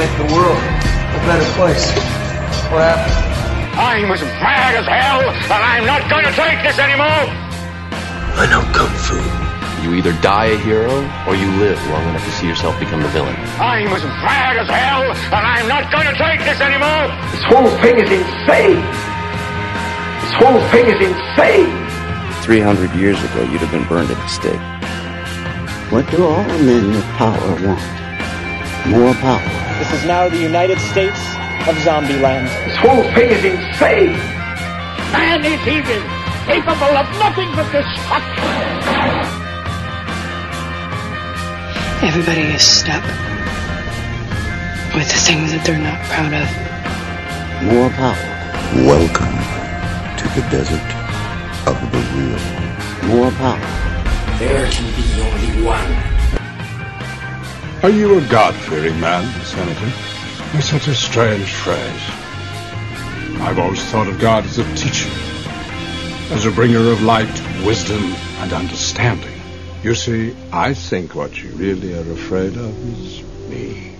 make the world a better place. What happened? I'm as mad as hell, and I'm not going to take this anymore. I know kung fu. You either die a hero or you live long enough to see yourself become the villain. I'm as mad as hell, and I'm not going to take this anymore. This whole thing is insane. This whole thing is insane. 300 years ago, you'd have been burned at the stake. What do all men with power want? More power. This is now the United States of Zombieland. This whole thing is insane. Man is evil, capable of nothing but destruction. Everybody is stuck with the things that they're not proud of. More power. Welcome to the desert of the real. More power. There can be only one. Are you a God-fearing man, Senator? It's such a strange phrase. I've always thought of God as a teacher, as a bringer of light, wisdom, and understanding. You see, I think what you really are afraid of is me.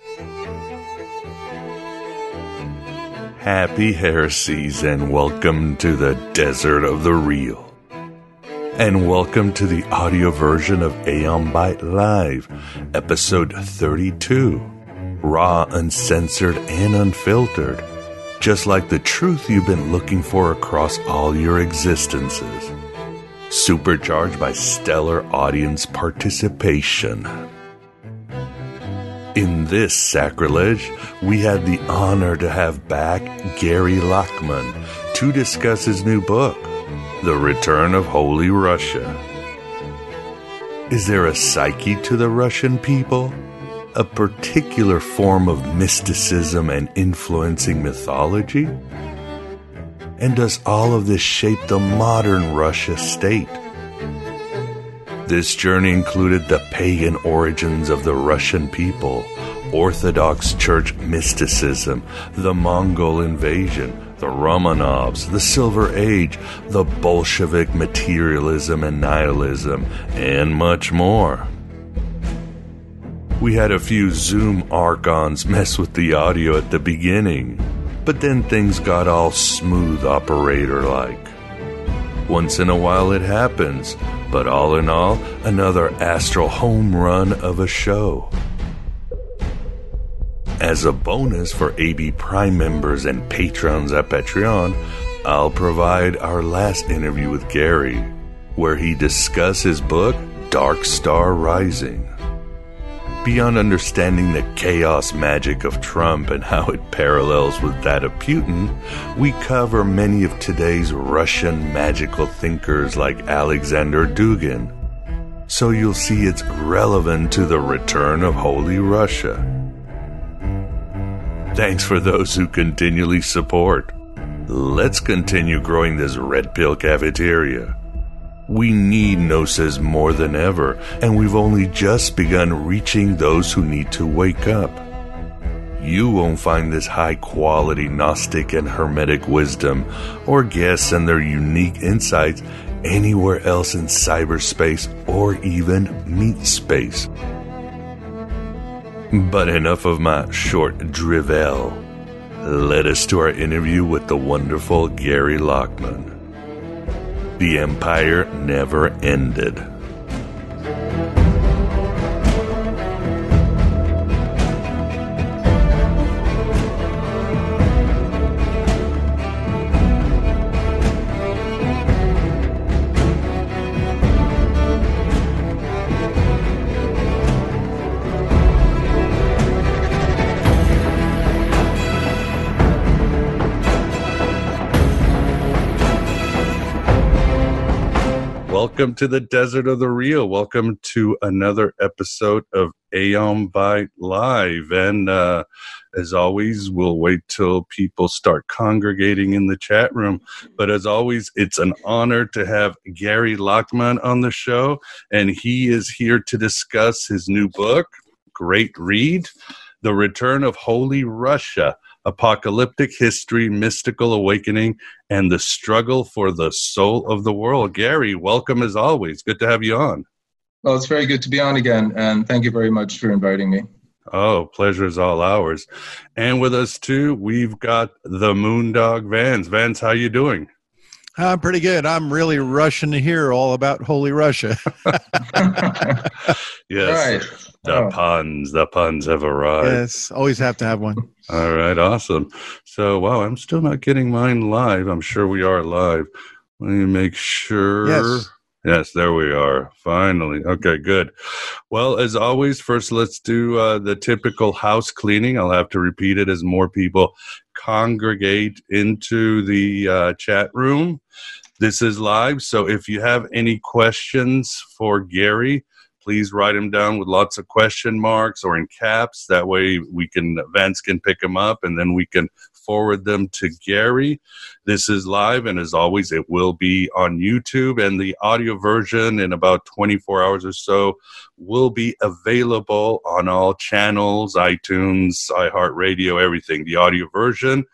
Happy hair season. welcome to the desert of the real. And welcome to the audio version of Aeon Byte Live, episode 32. Raw, uncensored, and unfiltered. Just like the truth you've been looking for across all your existences. Supercharged by stellar audience participation. In this sacrilege, we had the honor to have back Gary Lachman to discuss his new book, The Return of Holy Russia. Is there a psyche to the Russian people? A particular form of mysticism and influencing mythology? And does all of this shape the modern Russia state? This journey included the pagan origins of the Russian people, Orthodox Church mysticism, the Mongol invasion, the Romanovs, the Silver Age, the Bolshevik materialism and nihilism, and much more. We had a few Zoom archons mess with the audio at the beginning, but then things got all smooth operator like. Once in a while it happens, but all in all, another astral home run of a show. As a bonus for AB Prime members and patrons at Patreon, I'll provide our last interview with Gary, where he discusses his book, Dark Star Rising. Beyond understanding the chaos magic of Trump and how it parallels with that of Putin, we cover many of today's Russian magical thinkers like Alexander Dugin. So you'll see it's relevant to the return of Holy Russia. Thanks for those who continually support. Let's continue growing this red pill cafeteria. We need gnosis more than ever, and we've only just begun reaching those who need to wake up. You won't find this high quality Gnostic and Hermetic wisdom or guests and their unique insights anywhere else in cyberspace or even meat space. But enough of my short drivel. led us to our interview with the wonderful Gary Lachman. The Empire never ended. Welcome to the desert of the real. Welcome to another episode of Aeon Byte Live. And uh, as always, we'll wait till people start congregating in the chat room. But as always, it's an honor to have Gary Lachman on the show. And he is here to discuss his new book, Great Read The Return of Holy Russia apocalyptic history, mystical awakening, and the struggle for the soul of the world. Gary, welcome as always. Good to have you on. Well, it's very good to be on again, and thank you very much for inviting me. Oh, pleasure is all ours. And with us too, we've got the Moondog Vance. Vance, how you doing? I'm pretty good. I'm really rushing to hear all about Holy Russia. yes. Right. The oh. puns, the puns have arrived. Yes, always have to have one. All right, awesome. So, wow, I'm still not getting mine live. I'm sure we are live. Let me make sure. Yes. Yes, there we are. Finally. Okay, good. Well, as always, first let's do uh, the typical house cleaning. I'll have to repeat it as more people congregate into the uh, chat room. This is live, so if you have any questions for Gary, please write them down with lots of question marks or in caps. That way we can, Vance can pick them up and then we can forward them to Gary. This is live, and as always, it will be on YouTube, and the audio version in about 24 hours or so will be available on all channels iTunes, iHeartRadio, everything. The audio version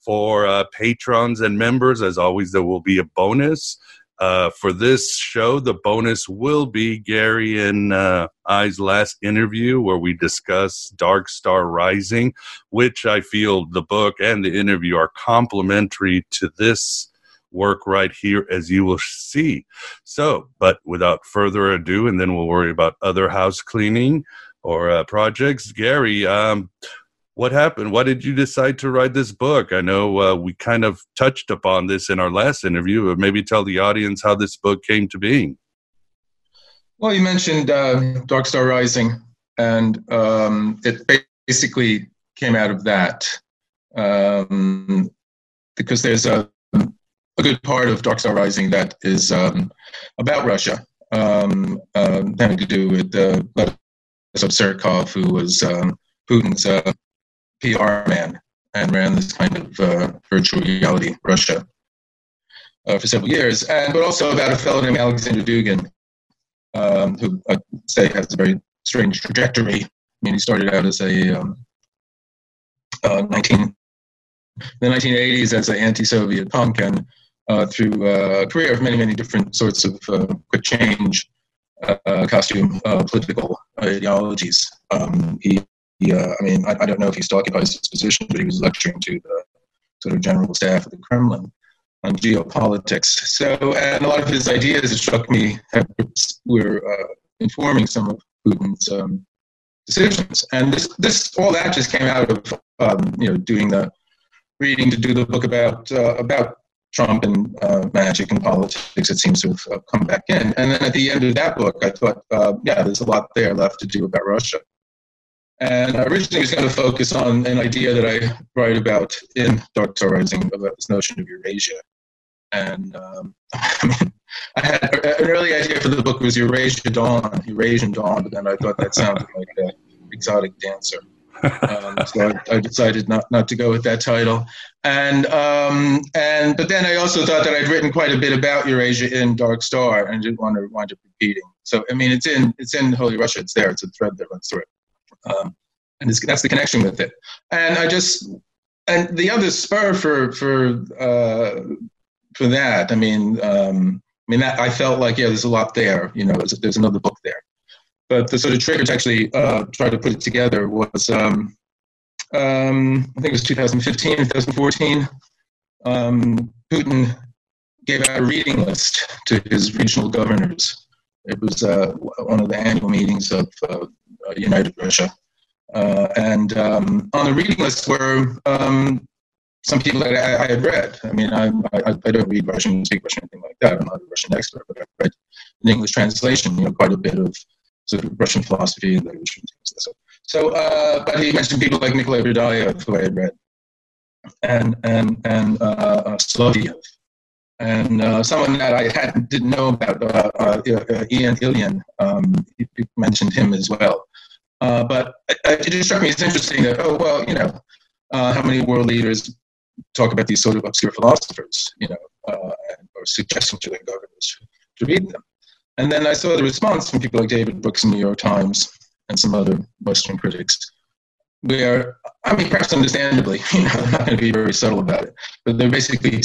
for uh, patrons and members, as always, there will be a bonus. Uh, for this show, the bonus will be Gary and uh, I's last interview where we discuss Dark Star Rising, which I feel the book and the interview are complementary to this work right here, as you will see. So, but without further ado, and then we'll worry about other house cleaning or uh, projects. Gary, um, what happened? Why did you decide to write this book? I know uh, we kind of touched upon this in our last interview, but maybe tell the audience how this book came to being. Well, you mentioned uh, Dark Star Rising, and um, it basically came out of that um, because there's a, a good part of Dark Star Rising that is um, about Russia, um, uh, having to do with uh, Surkov, who was um, Putin's uh, PR man and ran this kind of uh, virtual reality Russia uh, for several years, and but also about a fellow named Alexander Dugin, um, who I say has a very strange trajectory. I mean, he started out as a um, uh, 19 the 1980s as an anti-Soviet punk, and uh, through uh, a career of many many different sorts of uh, quick change. costume political ideologies. Um, he he, uh, I mean, I, I, don't know if he's talking about his position, but he was lecturing to the sort of general staff of the Kremlin on geopolitics. So, and a lot of his ideas, it struck me, were uh, informing some of Putin's um, decisions. And this, this, all that just came out of, um, you know, doing the reading to do the book about uh, about Trump and uh, magic and politics. It seems to have uh, come back in. And then at the end of that book, I thought, uh, yeah, there's a lot there left to do about Russia. And I originally was going to focus on an idea that I write about in Dark Star Rising about this notion of Eurasia. And um, I I had an early idea for the book was Eurasia Dawn, Eurasian Dawn, but then I thought that sounded like an exotic dancer. um, so I, I, decided not, not to go with that title. And um, and but then I also thought that I'd written quite a bit about Eurasia in Dark Star, and didn't want to wind up repeating. So I mean, it's in it's in Holy Russia. It's there. It's a thread that runs through it. Um, and that's the connection with it. And I just and the other spur for for uh, for that. I mean, um, I mean that I felt like yeah, there's a lot there. You know, there's, there's another book there. But the sort of trigger to actually uh, try to put it together was um, um, I think it was 2015 2014, um, Putin gave out a reading list to his regional governors. It was uh, one of the annual meetings of uh, United Russia. Uh, and um, on the reading list were um, some people that I, I, had read. I mean, I, I, I, don't read Russian, speak Russian, anything like that. I'm not a Russian expert, but I read in English translation, you know, quite a bit of sort of Russian philosophy and literature. So, so uh, but he mentioned people like Nikolai Berdyaev, who I had read, and and and uh, uh, and uh, someone that I had didn't know about, uh, uh, uh Ivan Ilyin. Um, mentioned him as well. Uh, but it just struck me as interesting that oh well, you know, how many world leaders talk about these sort of obscure philosophers, you know, or suggesting to their governors to read them. And then I saw the response from people like David Brooks in the New York Times and some other Western critics, where, I mean, perhaps understandably, you know, they're not going to be very subtle about it, but they're basically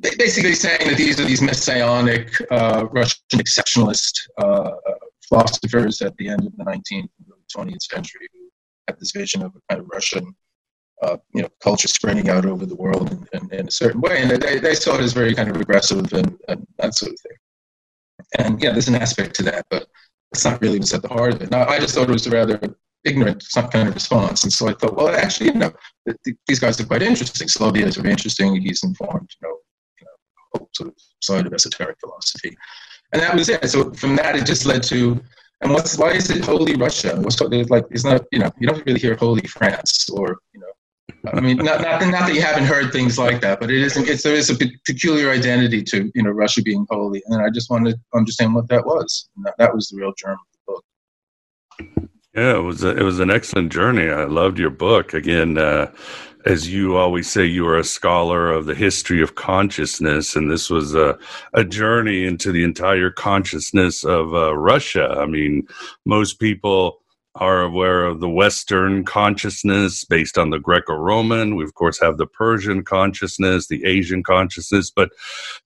basically saying that these are these messianic uh, Russian exceptionalist uh, philosophers at the end of the 19th and 20th century who had this vision of a kind of Russian uh, you know, culture spreading out over the world in, in, in, a certain way. And they, they saw it as very kind of regressive and, and that sort of thing. And yeah, there's an aspect to that, but it's not really what's at the heart of it. Now, I just thought it was a rather ignorant kind of response. And so I thought, well, actually, you know, these guys are quite interesting. Soloviev is very interesting. He's informed, you know, sort of side of esoteric philosophy. And that was it. So from that, it just led to, and what's why is it Holy Russia? What's like? It's not, you know, you don't really hear Holy France or, you know, I mean, not, not, not that you haven't heard things like that, but it isn't. It's, there is a peculiar identity to you know Russia being holy, and I just wanted to understand what that was. That, that was the real germ of the book. Yeah, it was a, it was an excellent journey. I loved your book. Again, uh, as you always say, you are a scholar of the history of consciousness, and this was a, a journey into the entire consciousness of uh, Russia. I mean, most people are aware of the Western consciousness based on the Greco Roman. We, of course, have the Persian consciousness, the Asian consciousness, but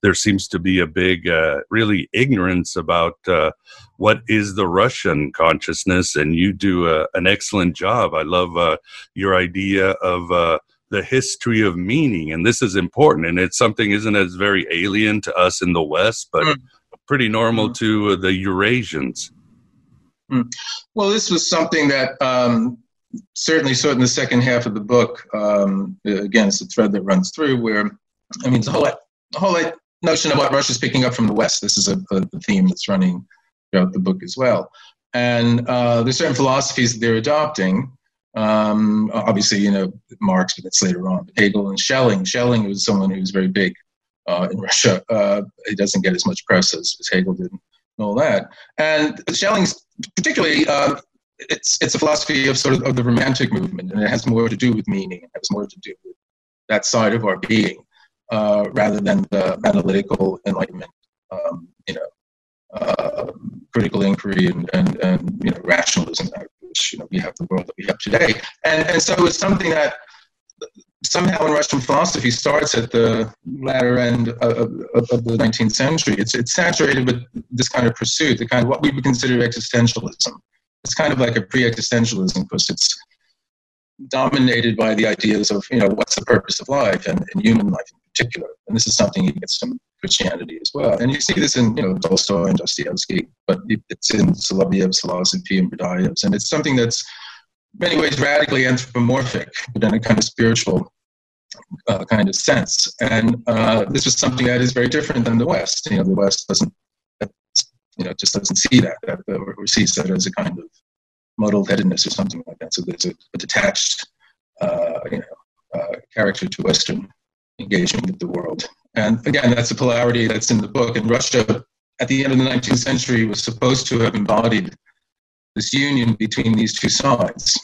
there seems to be a big, uh, really, ignorance about uh, what is the Russian consciousness. And you do uh, an excellent job. I love uh, your idea of uh, the history of meaning. And this is important. And it's something, isn't as very alien to us in the West, but mm. pretty normal mm. to the Eurasians. Hmm. Well, this was something that um, certainly saw in the second half of the book. Um, again, it's a thread that runs through where, I mean, the whole, the whole notion of what Russia's picking up from the West. This is a, a theme that's running throughout the book as well. And uh, there's certain philosophies that they're adopting. Um, obviously, you know, Marx, but that's later on. Hegel and Schelling. Schelling was someone who was very big uh, in Russia. Uh, he doesn't get as much press as, as Hegel did and all that. And Schelling's particularly, uh, it's it's a philosophy of sort of, of the romantic movement, and it has more to do with meaning. It has more to do with that side of our being, uh, rather than the analytical enlightenment. Um, you know, uh, critical inquiry and, and, and you know rationalism, which you know we have the world that we have today, and and so it's something that somehow in Russian philosophy starts at the latter end of, of, of, the 19th century. It's, it's saturated with this kind of pursuit, the kind of what we would consider existentialism. It's kind of like a pre-existentialism because it's dominated by the ideas of, you know, what's the purpose of life and, and human life in particular. And this is something you get some Christianity as well. And you see this in, you know, Tolstoy and Dostoevsky, but it's in Soloviev's philosophy and Berdyaev's. And it's something that's many ways radically anthropomorphic, but in a kind of spiritual uh, kind of sense. And uh, this is something that is very different than the West. You know, the West doesn't, you know, just doesn't see that, that or sees that as a kind of muddled headedness or something like that. So there's a, a detached, uh, you know, uh, character to Western engagement with the world. And again, that's a polarity that's in the book. And Russia, at the end of the 19th century, was supposed to have embodied this union between these two sides,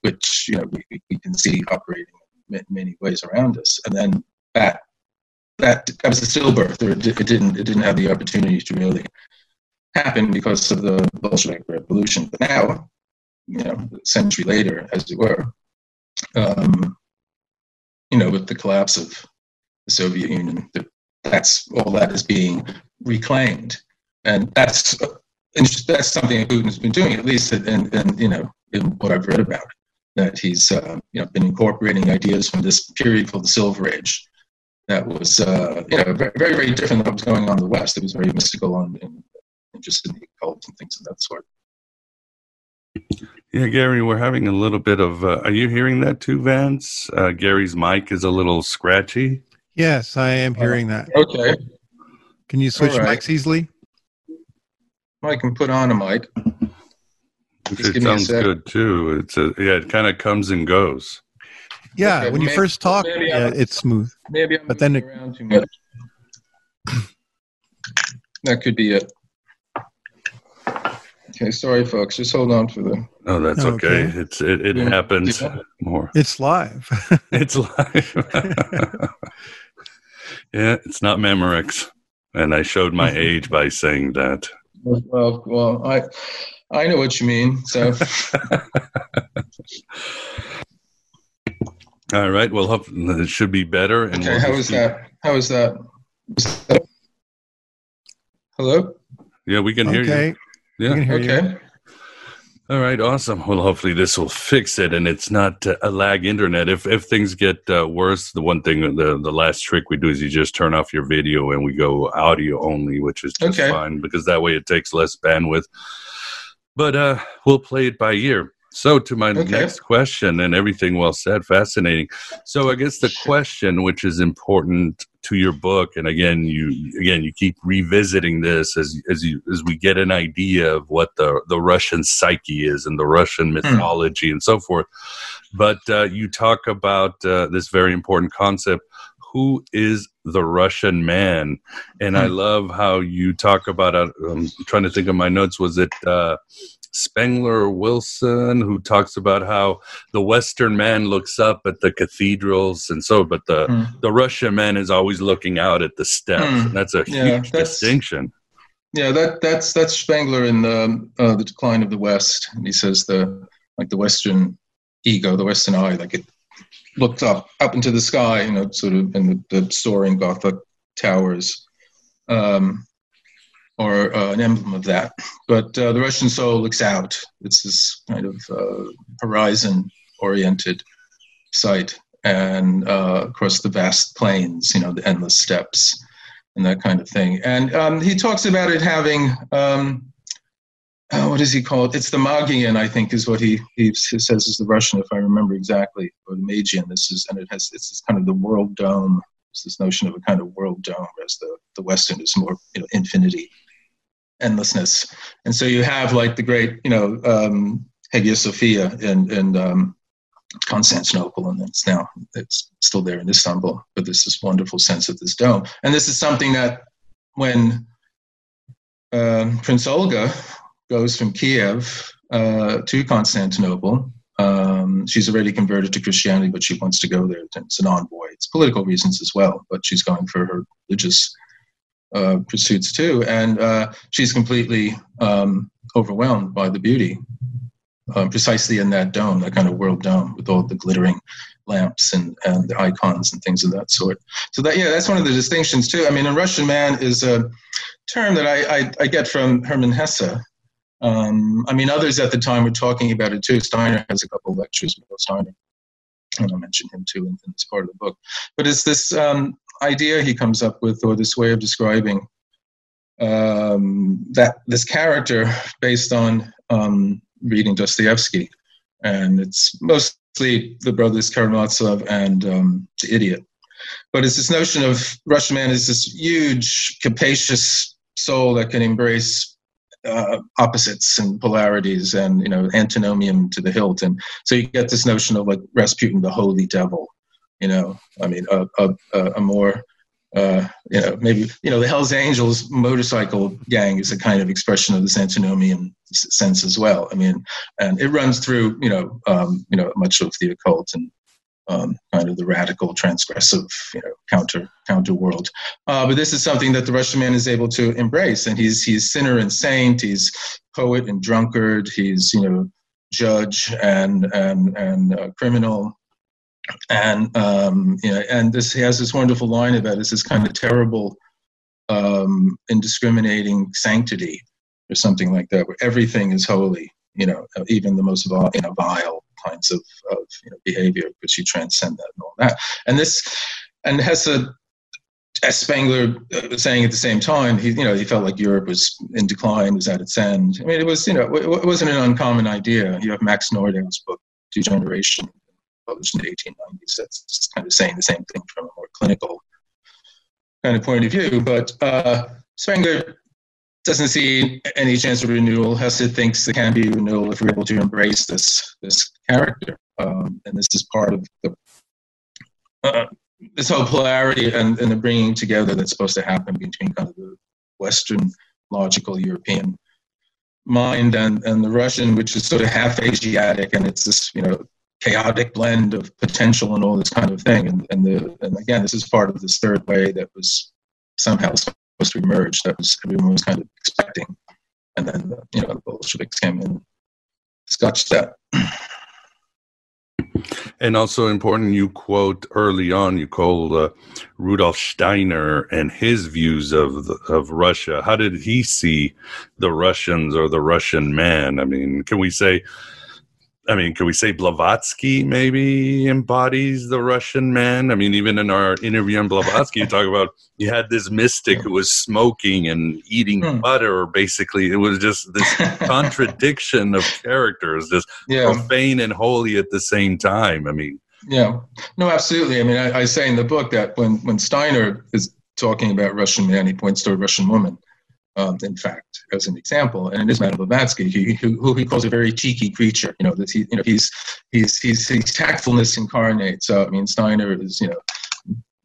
which you know we, we can see operating in many ways around us. And then that that that was a stillbirth, or it, it didn't it didn't have the opportunity to really happen because of the Bolshevik Revolution. But now, you know, a century later, as it were, um, you know, with the collapse of the Soviet Union, that's all that is being reclaimed, and that's and that's something Putin's been doing, at least in you know what I've read about. that he's uh, you know been incorporating ideas from this period called the Silver Age. That was uh, you know very very different than what was going on in the West. It was very mystical and, and interested in the occult and things of that sort. Yeah, Gary, we're having a little bit of. Uh, are you hearing that too, Vance? Uh, Gary's mic is a little scratchy. Yes, I am hearing that. Okay. Can you switch right. mics easily? I can put on a mic. it sounds good too. It's a, yeah, it kind of comes and goes. Yeah, Okay, when you maybe- first talk, yeah, it's smooth. Maybe I'm But then it- around too much. That could be it. Okay, sorry, folks. Just hold on for the. Oh, that's okay. Okay. It's it, it Yeah. happens Yeah. more. It's live. It's live. yeah, it's not Memorex, and I showed my age by saying that. Well, well, I, I know what you mean. So, All right. Well, hope, it should be better. And okay, we'll how was keep- that? How was that? That- Hello. Yeah, we can hear you. Yeah. We can hear you. All right, awesome. Well, hopefully this will fix it, and it's not uh, a lag internet. If if things get uh, worse, the one thing, the the last trick we do is you just turn off your video and we go audio only, which is just Okay. fine because that way it takes less bandwidth. But uh, we'll play it by ear. So to my Okay. next question, and everything well said, fascinating. So I guess the question, which is important to your book, and again, you again you keep revisiting this as as you as we get an idea of what the the Russian psyche is and the Russian mythology and so forth. But uh, you talk about uh, this very important concept. Who is the Russian man? And I love how you talk about. Uh, I'm trying to think of my notes. Was it uh, Spengler Wilson who talks about how the Western man looks up at the cathedrals and so, but the Hmm. the Russian man is always looking out at the steppes. And that's a Yeah, huge that's- distinction. Yeah, that that's that's Spengler in the uh, the decline of the West. And he says the like the Western ego, the Western eye, like it looks up up into the sky, you know, sort of in the, the soaring Gothic towers, um, or uh, an emblem of that. But uh, the Russian soul looks out. It's this kind of uh, horizon oriented sight, and uh, across the vast plains, you know, the endless steppes and that kind of thing. And um, he talks about it having, um, uh, what does he call it? It's the Magian, I think, is what he, he says is the Russian, if I remember exactly, or the Magian. This is, and it has, it's this kind of the world dome. It's this notion of a kind of world dome, as the, the Western is more, you know, infinity, endlessness. And so you have like the great, you know, um, Hagia Sophia and, and um, Constantinople, and it's now it's still there in Istanbul. But there's this wonderful sense of this dome, and this is something that when um Prince Olga goes from Kiev uh, to Constantinople, um, she's already converted to Christianity, but she wants to go there. It's an envoy. It's political reasons as well, but she's going for her religious uh, pursuits too, and uh, she's completely um, overwhelmed by the beauty um, precisely in that dome, that kind of world dome with all the glittering lamps and, and the icons and things of that sort. So that yeah, that's one of the distinctions too. I mean, a Russian man is a term that I, I, I get from Hermann Hesse. Um, I mean, others at the time were talking about it too. Steiner has a couple of lectures about Steiner, and I'll mention him too in, in this part of the book. But it's this um, idea he comes up with, or this way of describing um, that this character based on um, reading Dostoevsky, and it's mostly the brothers Karamazov and um, the Idiot. But it's this notion of Russian man is this huge, capacious soul that can embrace uh, opposites and polarities, and you know, antinomian to the hilt. And so you get this notion of like Rasputin, the holy devil. You know, I mean, a, a, a more uh, you know, maybe you know the Hell's Angels motorcycle gang is a kind of expression of this antinomian sense as well. I mean, and it runs through you know um, you know much of the occult and um, kind of the radical, transgressive, you know, counter counter world. Uh, but this is something that the Russian man is able to embrace, and he's he's sinner and saint. He's poet and drunkard. He's you know judge and and and uh, criminal and um, you know, and this he has this wonderful line about this kind of terrible, um, indiscriminating sanctity, or something like that, where everything is holy. You know, even the most vile, you know, vile kinds of, of you know, behavior because you transcend that and all that. And this, and Hesse, as Spengler was saying at the same time, he you know he felt like Europe was in decline, was at its end. I mean, it was you know it wasn't an uncommon idea. You have Max Nordau's book Degeneration, published in the 1890s. That's kind of saying the same thing from a more clinical kind of point of view. But uh, doesn't see any chance of renewal. Hesse thinks there can be renewal if we're able to embrace this this character, um, and this is part of the uh, this whole polarity and, and the bringing together that's supposed to happen between kind of the Western logical European mind and, and the Russian, which is sort of half Asiatic, and it's this you know chaotic blend of potential and all this kind of thing. And and the and again, this is part of this third way that was somehow supposed to emerge that was everyone was kind of expecting, and then you know the Bolsheviks came in, scotched that. And also important, you quote early on, you call uh, Rudolf Steiner and his views of the, of Russia. How did he see the Russians or the Russian man? I mean, can we say I mean, can we say Blavatsky maybe embodies the Russian man? I mean, even in our interview on Blavatsky, you talk about you had this mystic who was smoking and eating hmm. butter. Basically, it was just this contradiction of characters, just yeah. profane and holy at the same time. I mean, yeah, no, absolutely. I mean, I, I say in the book that when when Steiner is talking about Russian man, he points to a Russian woman um, in fact, as an example. And it is Madame Blavatsky, who, who, he calls a very cheeky creature. You know, that he, you know, he's, he's, he's, he's tactfulness incarnate. So, I mean, Steiner is, you know,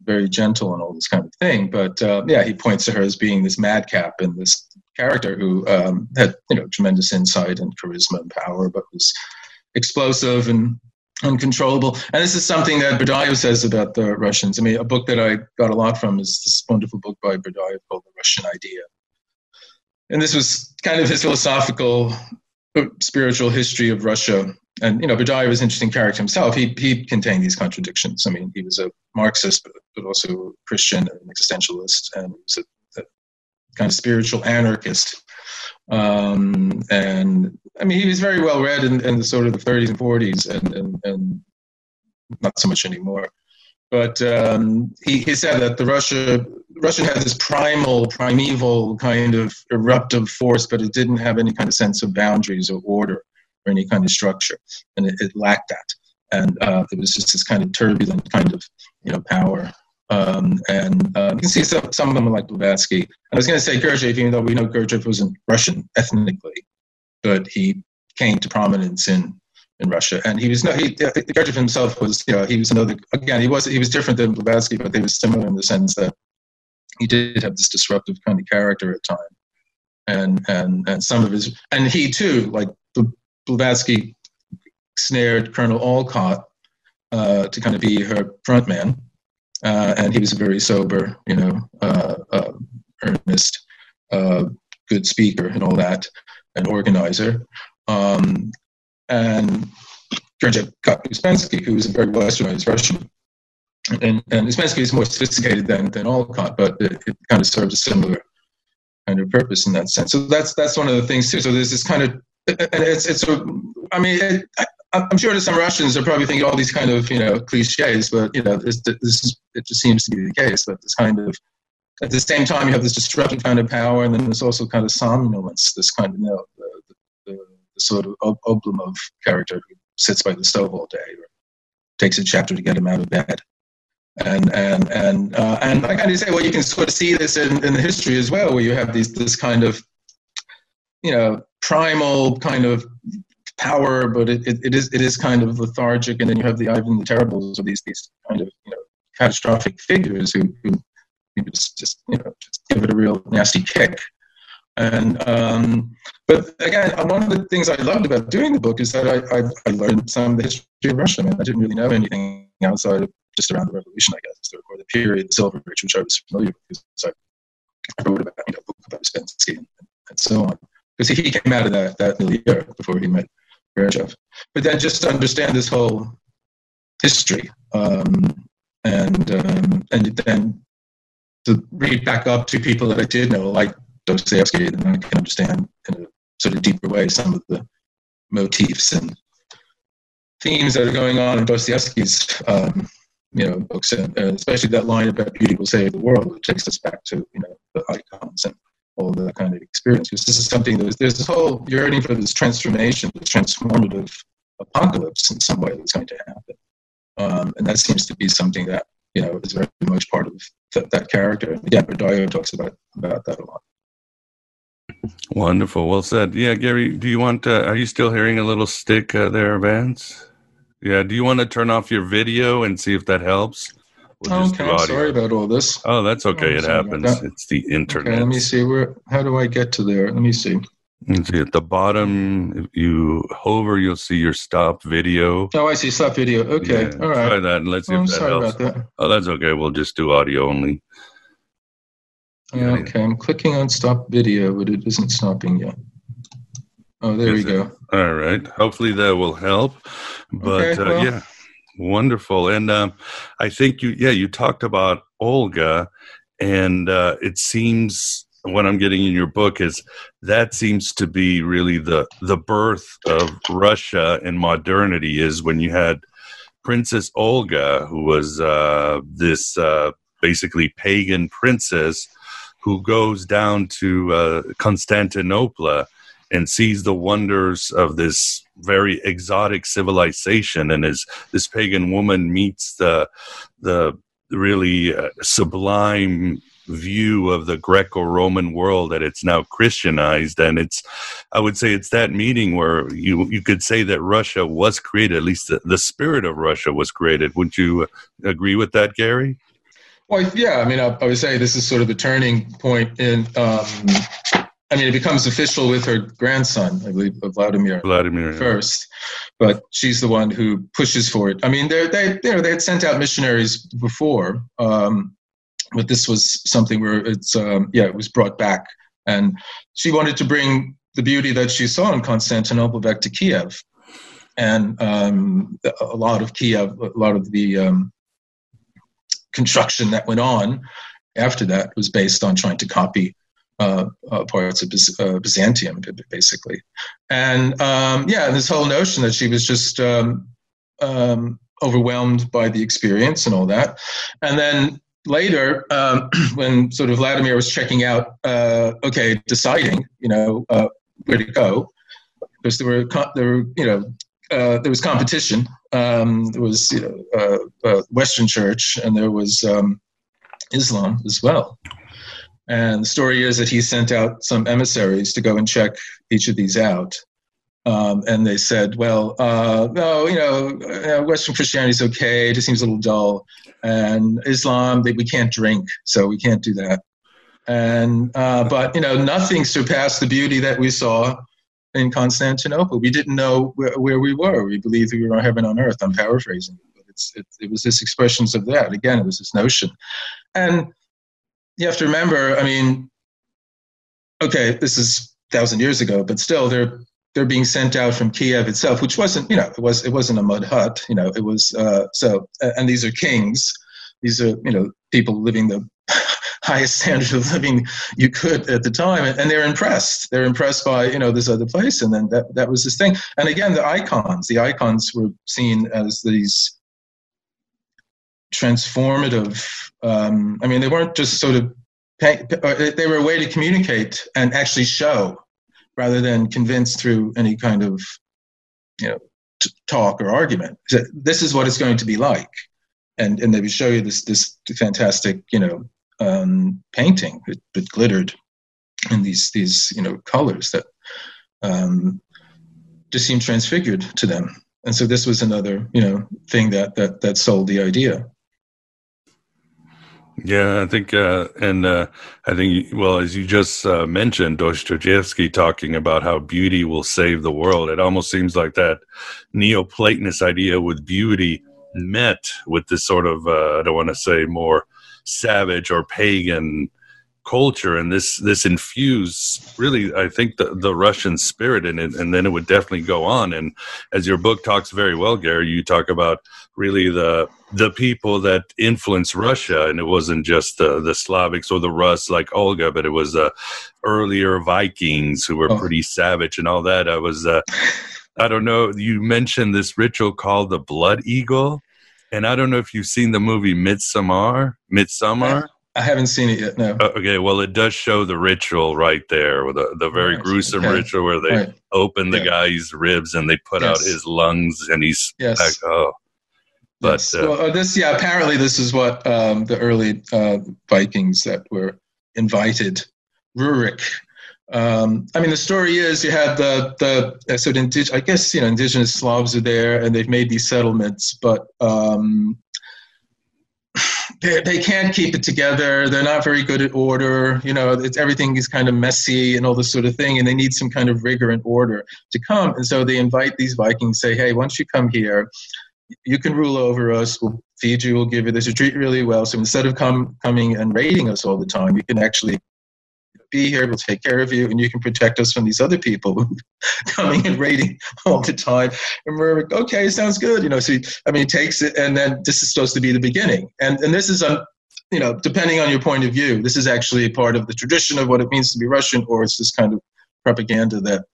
very gentle and all this kind of thing. But uh, yeah, he points to her as being this madcap and this character who um, had, you know, tremendous insight and charisma and power, but was explosive and uncontrollable. And this is something that Berdyaev says about the Russians. I mean, a book that I got a lot from is this wonderful book by Berdyaev called The Russian Idea and this was kind of his philosophical, uh, spiritual history of Russia. And you know, Berdyaev was an interesting character himself. He he contained these contradictions. I mean, he was a Marxist, but, but also a Christian, an existentialist, and he was a, a kind of spiritual anarchist. Um, and I mean, he was very well read in, in the sort of the 30s and 40s, and, and, and not so much anymore. But um, he, he said that the Russia Russian had this primal, primeval kind of eruptive force, but it didn't have any kind of sense of boundaries or order or any kind of structure, and it, it lacked that. And uh, it was just this kind of turbulent kind of you know power. Um, and uh, you can see some, some of them are like Blavatsky. I was going to say Gurdjieff, even though we know Gurdjieff wasn't Russian ethnically, but he came to prominence in in Russia. And he was no, he Gurdjieff himself was, you know, he was another. Again, he was he was different than Blavatsky, but they were similar in the sense that he did have this disruptive kind of character at times. And and and some of his and he too, like Blavatsky, snared Colonel Olcott uh, to kind of be her front man. Uh, and he was a very sober, you know, uh, uh earnest, uh, good speaker and all that, an organizer. Um, and got Uspensky, who was a very westernized Russian. And, and Uspensky is more sophisticated than, than Olcott, but it, it, kind of serves a similar kind of purpose in that sense. So that's that's one of the things too. So there's this kind of, and it's it's a, I mean, it, I, I'm sure that some Russians are probably thinking all these kind of you know cliches, but you know this this is it just seems to be the case that this kind of at the same time you have this disruptive kind of power, and then there's also kind of somnolence, this kind of you know the, the sort of Oblomov character who sits by the stove all day or takes a chapter to get him out of bed. And and and uh, and I kind of say, well, you can sort of see this in, in the history as well, where you have these this kind of, you know, primal kind of power, but it, it, it is it is kind of lethargic, and then you have the Ivan the Terribles, or these these kind of you know catastrophic figures who, who just just you know just give it a real nasty kick. And um, but again, one of the things I loved about doing the book is that I, I, I learned some of the history of Russia. I, mean, I didn't really know anything outside of just around the revolution, I guess, or the period, the Silver Age, which I was familiar with because I wrote about, you know, about Uspensky and, and so on. Because he came out of that, that milieu before he met Gurdjieff. But then just to understand this whole history um, and, um, and then to read back up to people that I did know, like Dostoevsky, then I can understand in a sort of deeper way some of the motifs and themes that are going on in Dostoevsky's um, you know books, and uh, especially that line about beauty will save the world, which takes us back to you know the icons and all that kind of experience. Because this is something that there's this whole yearning for this transformation, this transformative apocalypse in some way that's going to happen, um, and that seems to be something that you know is very much part of th- that character. And again, Berdyaev talks about about that a lot. Wonderful. Well said. Yeah, Gary, do you want, uh, are you still hearing a little stick uh, there, Vance? Yeah. Do you want to turn off your video and see if that helps? We'll okay. Sorry about all this. Oh, that's okay. Oh, it happens. It's the internet. Okay, let me see where, how do I get to there? Let me see. Let's see at the bottom, if you hover, you'll see your stop video. Oh, I see stop video. Okay. Yeah, all right. Try that and let's see oh, if that sorry helps. About that. Oh, that's okay. We'll just do audio only. Okay, I'm clicking on stop video, but it isn't stopping yet. Oh, there Is we go. All right. Hopefully that will help. But okay, uh, well. uh, yeah, wonderful. And um, I think you, yeah, you talked about Olga, and uh, it seems what I'm getting in your book is that seems to be really the the birth of Russia and modernity is when you had Princess Olga, who was uh, this uh, basically pagan princess who goes down to uh, Constantinople and sees the wonders of this very exotic civilization, and as this pagan woman meets the the really uh, sublime view of the Greco-Roman world that it's now Christianized, and it's I would say it's that meeting where you you could say that Russia was created, at least the, the spirit of Russia was created. Would you agree with that, Gary? Well, yeah. I mean, I, I, would say this is sort of the turning point in. Um, I mean, it becomes official with her grandson, I believe, Vladimir. Vladimir first, yeah. but she's the one who pushes for it. I mean, they they you know they had sent out missionaries before, um, but this was something where it's um, yeah it was brought back, and she wanted to bring the beauty that she saw in Constantinople back to Kiev, and um, a lot of Kiev, a lot of the um, construction that went on after that was based on trying to copy uh, uh, parts of uh, Byzantium, basically. And um, yeah, this whole notion that she was just um, um, overwhelmed by the experience and all that. And then later, um, when sort of Vladimir was checking out, uh, okay, deciding, you know, uh, where to go, because there were, there were, you know, uh, there was competition. Um, there was you know, uh, uh, Western Church, and there was um, Islam as well. And the story is that he sent out some emissaries to go and check each of these out. Um, and they said, well, uh, no, you know, Western Christianity is okay. It just seems a little dull. And Islam, they, we can't drink, so we can't do that. And uh, but you know, nothing surpassed the beauty that we saw in Constantinople. We didn't know where, where, we were. We believed we were on heaven on earth. I'm paraphrasing, but it's, it, it was this expressions of that. Again, it was this notion. And you have to remember, I mean, okay, this is thousand years ago, but still they're they're being sent out from Kiev itself, which wasn't, you know, it was it wasn't a mud hut, you know, it was uh, so and these are kings. These are, you know, people living the highest standard of living you could at the time. And they're impressed. They're impressed by you know this other place. And then that, that was this thing. And again the icons the icons were seen as these transformative um, i mean they weren't just sort of uh, they were a way to communicate and actually show rather than convince through any kind of you know t- talk or argument. This is what it's going to be like. And and they would show you this this fantastic you know um, painting. It, glittered in these these you know colors that um, just seemed transfigured to them. And so this was another you know thing that that that sold the idea. Yeah, I think, uh, and uh, I think, well, as you just uh, mentioned, Dostoevsky talking about how beauty will save the world. It almost seems like that Neoplatonist idea with beauty met with this sort of, uh, I don't want to say more savage or pagan culture and this this infused really i think the, the russian spirit in it and then it would definitely go on and as your book talks very well gary you talk about really the the people that influenced russia and it wasn't just the the slavics or the rus like olga but it was uh, earlier vikings who were oh. pretty savage and all that i was uh, I don't know. You mentioned this ritual called the blood eagle, and I don't know if you've seen the movie Midsommar. Midsommar. I haven't seen it yet. No. Uh, okay, well, it does show the ritual right there, with the, the very Right, gruesome okay. ritual where they Right. open the Yeah. guy's ribs and they put out his lungs, and he's Yes. like, oh. But Yes. uh, well, uh, this, yeah, apparently this is what um, the early uh, Vikings that were invited, Rurik. Um, I mean, the story is you had the the uh, sort of indig- I guess you know indigenous Slavs are there and they've made these settlements, but um, they, they can't keep it together. They're not very good at order. You know, it's, everything is kind of messy and all this sort of thing, and they need some kind of rigor and order to come. And so they invite these Vikings, say, "Hey, once you come here, you can rule over us. We'll feed you. We'll give you this. You treat really well. So instead of come coming and raiding us all the time, you can actually be here. We'll take care of you, and you can protect us from these other people coming and raiding all the time. And we're like, okay, sounds good. You know, so he, I mean, he takes it, and then this is supposed to be the beginning. And and this is a you know, depending on your point of view, this is actually part of the tradition of what it means to be Russian, or it's this kind of propaganda that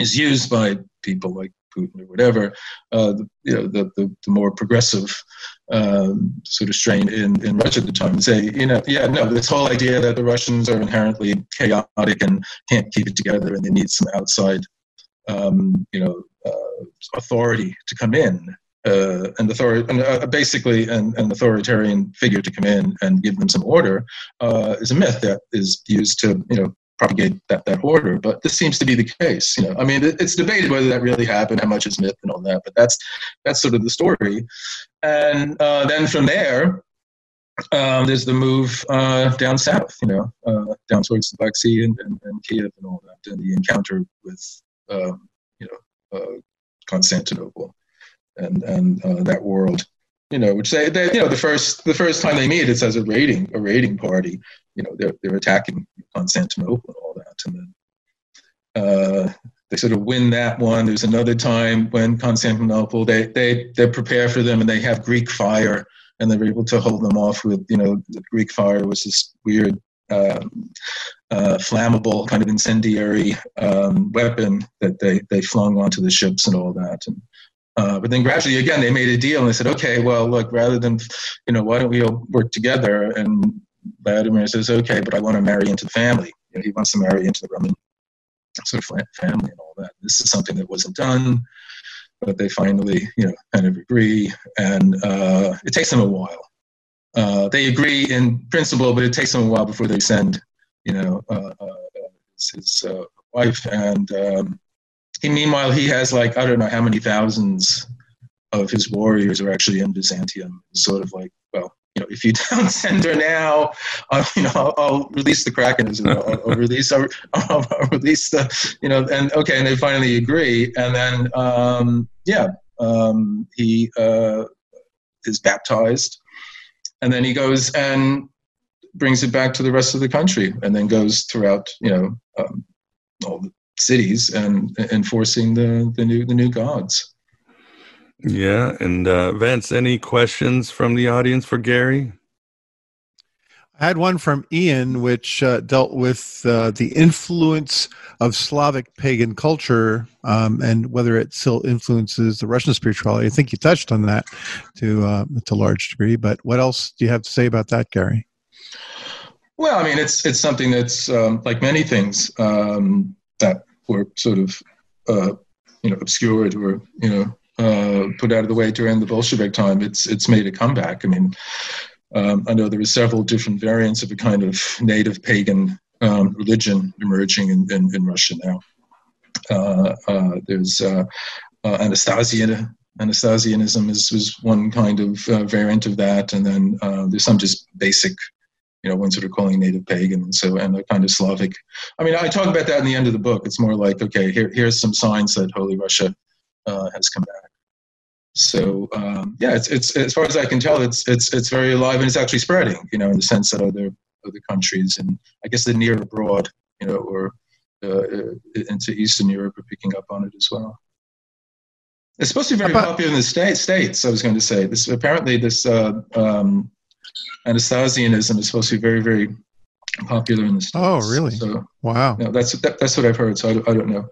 is used by people like Putin or whatever, uh, the, you know, the, the, the more progressive um, sort of strain in, in Russia at the time and say, you know, yeah, no, this whole idea that the Russians are inherently chaotic and can't keep it together and they need some outside, um, you know, uh, authority to come in. Uh, and authority, and uh, basically an, an authoritarian figure to come in and give them some order uh, is a myth that is used to, you know, propagate that, that order. But this seems to be the case. You know, I mean, it, it's debated whether that really happened, how much is myth and all that. But that's that's sort of the story. And uh, then from there, um, there's the move uh, down south. You know, uh, down towards the Black Sea and, and, and Kiev and all that, and the encounter with um, you know uh, Constantinople and and uh, that world. You know, which they, they, you know, the first the first time they meet, it's as a raiding a raiding party. You know, they're they're attacking Constantinople and all that, and then uh, they sort of win that one. There's another time when Constantinople they they they prepare for them and they have Greek fire and they're able to hold them off with you know the Greek fire was this weird um, uh, flammable kind of incendiary um, weapon that they they flung onto the ships and all that and. Uh, but then gradually, again, they made a deal and they said, okay, well, look, rather than, you know, why don't we all work together? And Vladimir says, okay, but I want to marry into the family. You know, he wants to marry into the Roman sort of family and all that. This is something that wasn't done, but they finally, you know, kind of agree. And uh, it takes them a while. Uh, they agree in principle, but it takes them a while before they send, you know, uh, his, his wife and. Um, he, meanwhile, he has like I don't know how many thousands of his warriors are actually in Byzantium. Sort of like, well, you know, if you don't send her now, I'll, you know, I'll, I'll release the Kraken. I'll, I'll release, I'll, I'll, release the, you know, and okay, and they finally agree, and then um, yeah, um, he uh, is baptized, and then he goes and brings it back to the rest of the country, and then goes throughout, you know, um, all the cities and enforcing the, the new the new gods. Yeah, and uh, Vance, any questions from the audience for Gary? I had one from Ian, which uh, dealt with uh, the influence of Slavic pagan culture um, and whether it still influences the Russian spirituality. I think you touched on that to uh, to a large degree. But what else do you have to say about that, Gary? Well, I mean, it's it's something that's um, like many things um, that were sort of uh, you know obscured or you know uh, put out of the way during the Bolshevik time. It's it's made a comeback. I mean, um, I know there are several different variants of a kind of native pagan um, religion emerging in, in, in Russia now. Uh, uh, there's uh, Anastasian. Anastasianism is, is one kind of variant of that, and then there's some just basic you know, ones that are calling native pagan and so and a kind of Slavic. I mean, I talk about that in the end of the book. It's more like, okay, here here's some signs that Holy Russia uh, has come back. So um, yeah, it's it's as far as I can tell, it's it's it's very alive and it's actually spreading. You know, in the sense that other other countries and I guess the near abroad, you know, or uh, into Eastern Europe are picking up on it as well. It's supposed to be very popular in the state, states. I was going to say this. Apparently, this uh, um, Anastasianism is supposed to be very, very popular in the States. Oh, really? So, wow. No, that's that, that's what I've heard. So I, I don't know.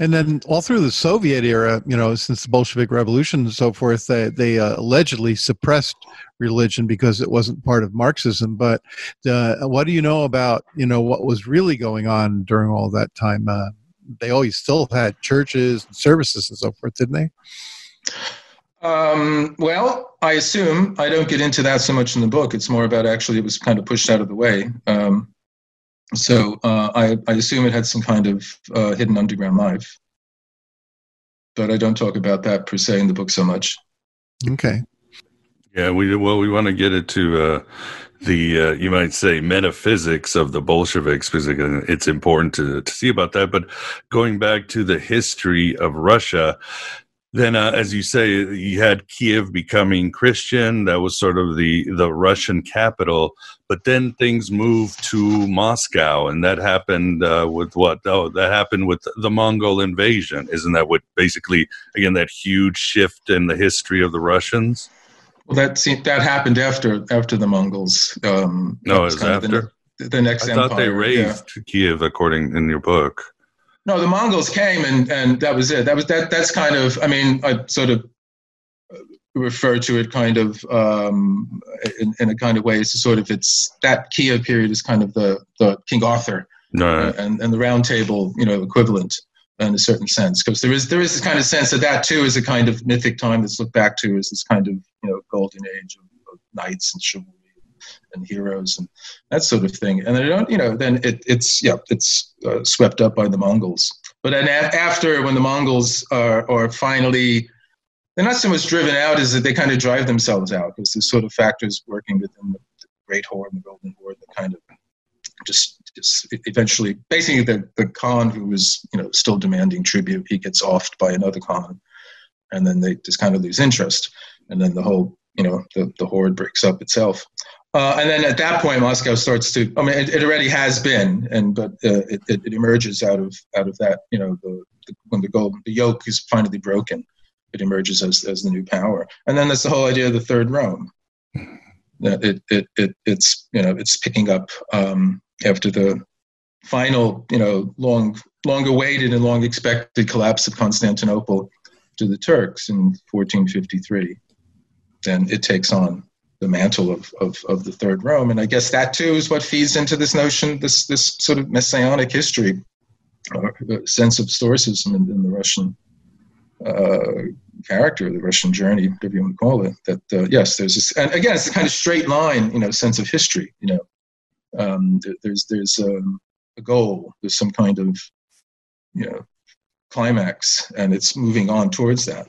And then all through the Soviet era, you know, since the Bolshevik Revolution and so forth, they, they uh, allegedly suppressed religion because it wasn't part of Marxism. But uh, what do you know about, you know, what was really going on during all that time? Uh, they always still had churches and services and so forth, didn't they? Um, well, I assume I don't get into that so much in the book. It's more about actually it was kind of pushed out of the way. Um, so uh, I, I, assume it had some kind of uh, hidden underground life, but I don't talk about that per se in the book so much. Okay. Yeah, we well we want to get into uh, the uh, you might say metaphysics of the Bolsheviks because it's important to to see about that. But going back to the history of Russia, then uh, as you say you had kiev becoming christian. That was sort of the the russian capital. But then things moved to moscow and that happened uh, with what? Oh that happened with the mongol invasion. Isn't that what basically again that huge shift in the history of the russians? Well that that happened after after the mongols um no it was after? the, the, next i empire. thought they raised yeah. kiev according in your book no, the Mongols came and and that was it. That was that. That's kind of. I mean, I sort of refer to it kind of um, in, in, a kind of way. It's sort of it's that Kiev period is kind of the the King Arthur uh, and and the Round Table, you know, equivalent in a certain sense, because there is there is this kind of sense that that too is a kind of mythic time that's looked back to as this kind of you know golden age of, of knights and chivalry and heroes and that sort of thing. And then you know, then it, it's yeah, it's uh, swept up by the Mongols. But then after, when the Mongols are, are finally, they're not so much driven out as that they kind of drive themselves out because there's sort of factors working within the, the Great Horde and the Golden Horde that kind of just just eventually, basically, the the Khan who was you know still demanding tribute, he gets offed by another Khan, and then they just kind of lose interest, and then the whole you know the, the horde breaks up itself. Uh, and then at that point, Moscow starts to. I mean, it, it already has been, and but uh, it, it, emerges out of out of that. You know, the, the when the gold the yoke is finally broken, it emerges as as the new power. And then there's the whole idea of the third Rome. That it it, it it's you know it's picking up um, after the final you know long long awaited and long expected collapse of Constantinople to the Turks in 1453. Then it takes on the mantle of, of, of the Third Rome. And I guess that too is what feeds into this notion, this, this sort of messianic history, or sense of historicism in, in the Russian uh, character, the Russian journey, whatever you want to call it. That uh, yes, there's this, and again, it's a kind of straight line, you know, sense of history. You know, um, there's there's um, a goal, there's some kind of you know climax, and it's moving on towards that.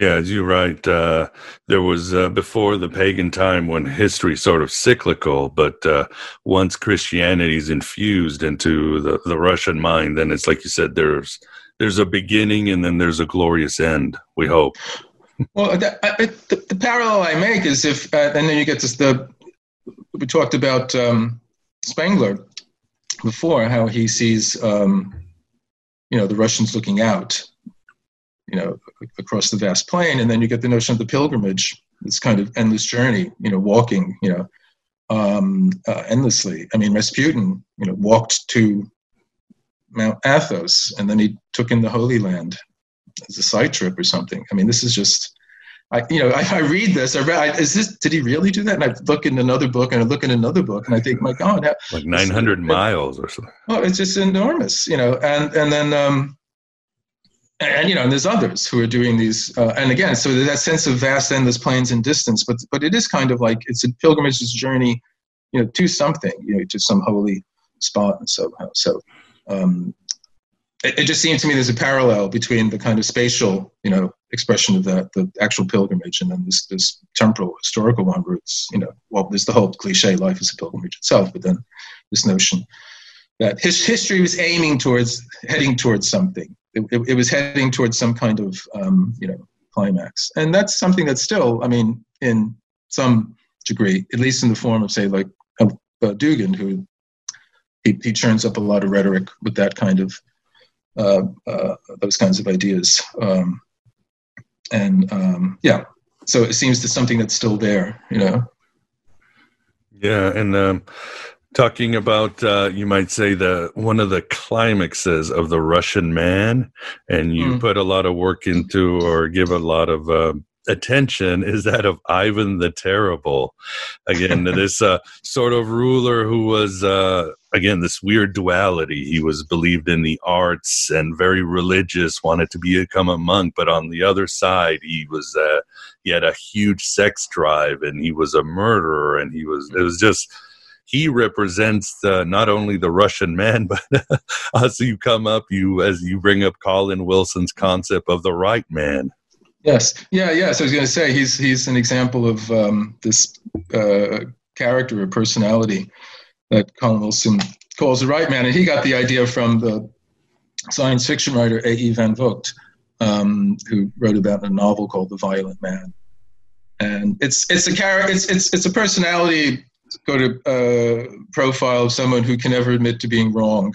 Yeah, as you're right. Uh, there was uh, before the pagan time when history sort of cyclical, but uh, once Christianity is infused into the, the Russian mind, then it's like you said, there's there's a beginning and then there's a glorious end. We hope. well, the, the, the, parallel I make is if, uh, and then you get this. The we talked about um, Spengler before, how he sees, um, you know, the Russians looking out you know, across the vast plain. And then you get the notion of the pilgrimage, this kind of endless journey, you know, walking, you know, um, uh, endlessly. I mean, Rasputin, you know, walked to Mount Athos and then he took in the Holy Land as a side trip or something. I mean, this is just, I, you know, I, I read this. I read, I, is this? Did he really do that? And I look in another book, and I look in another book, and I think, my God, how, like nine hundred miles or something. Well, it's just enormous, you know. And and then um, and you know, and there's others who are doing these. Uh, and again, so that sense of vast, endless plains and distance. But but it is kind of like it's a pilgrimage journey, you know, to something, you know, to some holy spot and so so. Um, it, it just seemed to me there's a parallel between the kind of spatial, you know, expression of that, the actual pilgrimage, and then this this temporal, historical one, where it's you know, well, there's the whole cliche, life is a pilgrimage itself, but then this notion that his history was aiming towards heading towards something it, it, was heading towards some kind of um, you know climax, and that's something that's still, I mean, in some degree, at least in the form of say like uh, who he, he churns up a lot of rhetoric with that kind of uh, uh, those kinds of ideas, um, and um, yeah, so it seems to something that's still there, you know. Yeah, and um, talking about uh, you might say the one of the climaxes of the Russian man, and you mm. put a lot of work into or give a lot of uh, attention is that of Ivan the Terrible. Again, this uh, sort of ruler who was, uh, again, this weird duality. He was believed in the arts and very religious, wanted to become a monk, but on the other side, he was uh, he had a huge sex drive, and he was a murderer, and he was it was just. He represents uh, not only the Russian man, but as you come up, you as you bring up Colin Wilson's concept of the right man. Yes, yeah, yeah. So I was going to say he's he's an example of um, this uh, character or personality that Colin Wilson calls the right man, and he got the idea from the science fiction writer A. E. Van Vogt, um, who wrote about a novel called The Violent Man, and it's it's a character, it's it's it's a personality go to uh, profile of someone who can never admit to being wrong,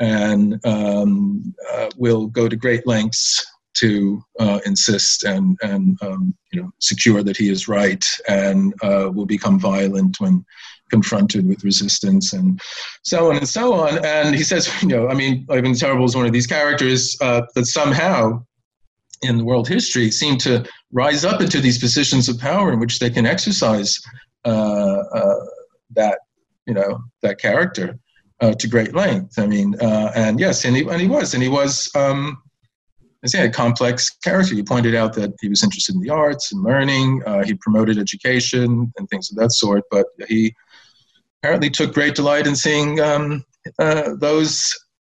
and um, uh, will go to great lengths to uh, insist and and um, you know secure that he is right, and uh, will become violent when confronted with resistance, and so on and so on. And he says, you know, I mean, Ivan the Terrible is one of these characters uh, that somehow in world history seem to rise up into these positions of power in which they can exercise that you know that character. Uh, to great length. I mean, uh, and yes, and he and he was, and he was, um, is a complex character. You pointed out that he was interested in the arts and learning. Uh, he promoted education and things of that sort. But he apparently took great delight in seeing um, uh, those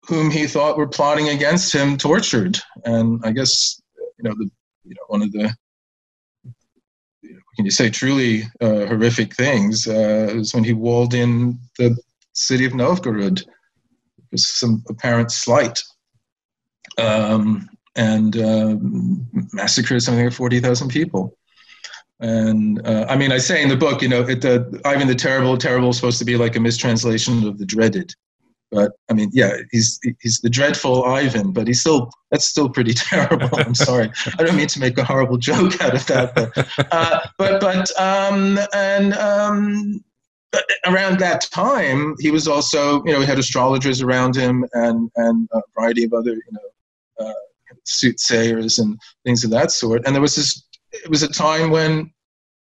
whom he thought were plotting against him tortured. And I guess you know the you know one of the you say truly uh, horrific things uh, was when he walled in the city of Novgorod. It was some apparent slight. Um, and uh, massacred something like 40,000 people. And uh, I mean, I say in the book, you know, it, Ivan the Terrible, terrible is supposed to be like a mistranslation of the dreaded. But I mean, yeah, he's he's the dreadful Ivan, but he's still that's still pretty terrible. I'm sorry, I don't mean to make a horrible joke out of that, but uh, but but um, and um, around that time, he was also you know he had astrologers around him and and a variety of other you know uh, soothsayers and things of that sort. And there was this, it was a time when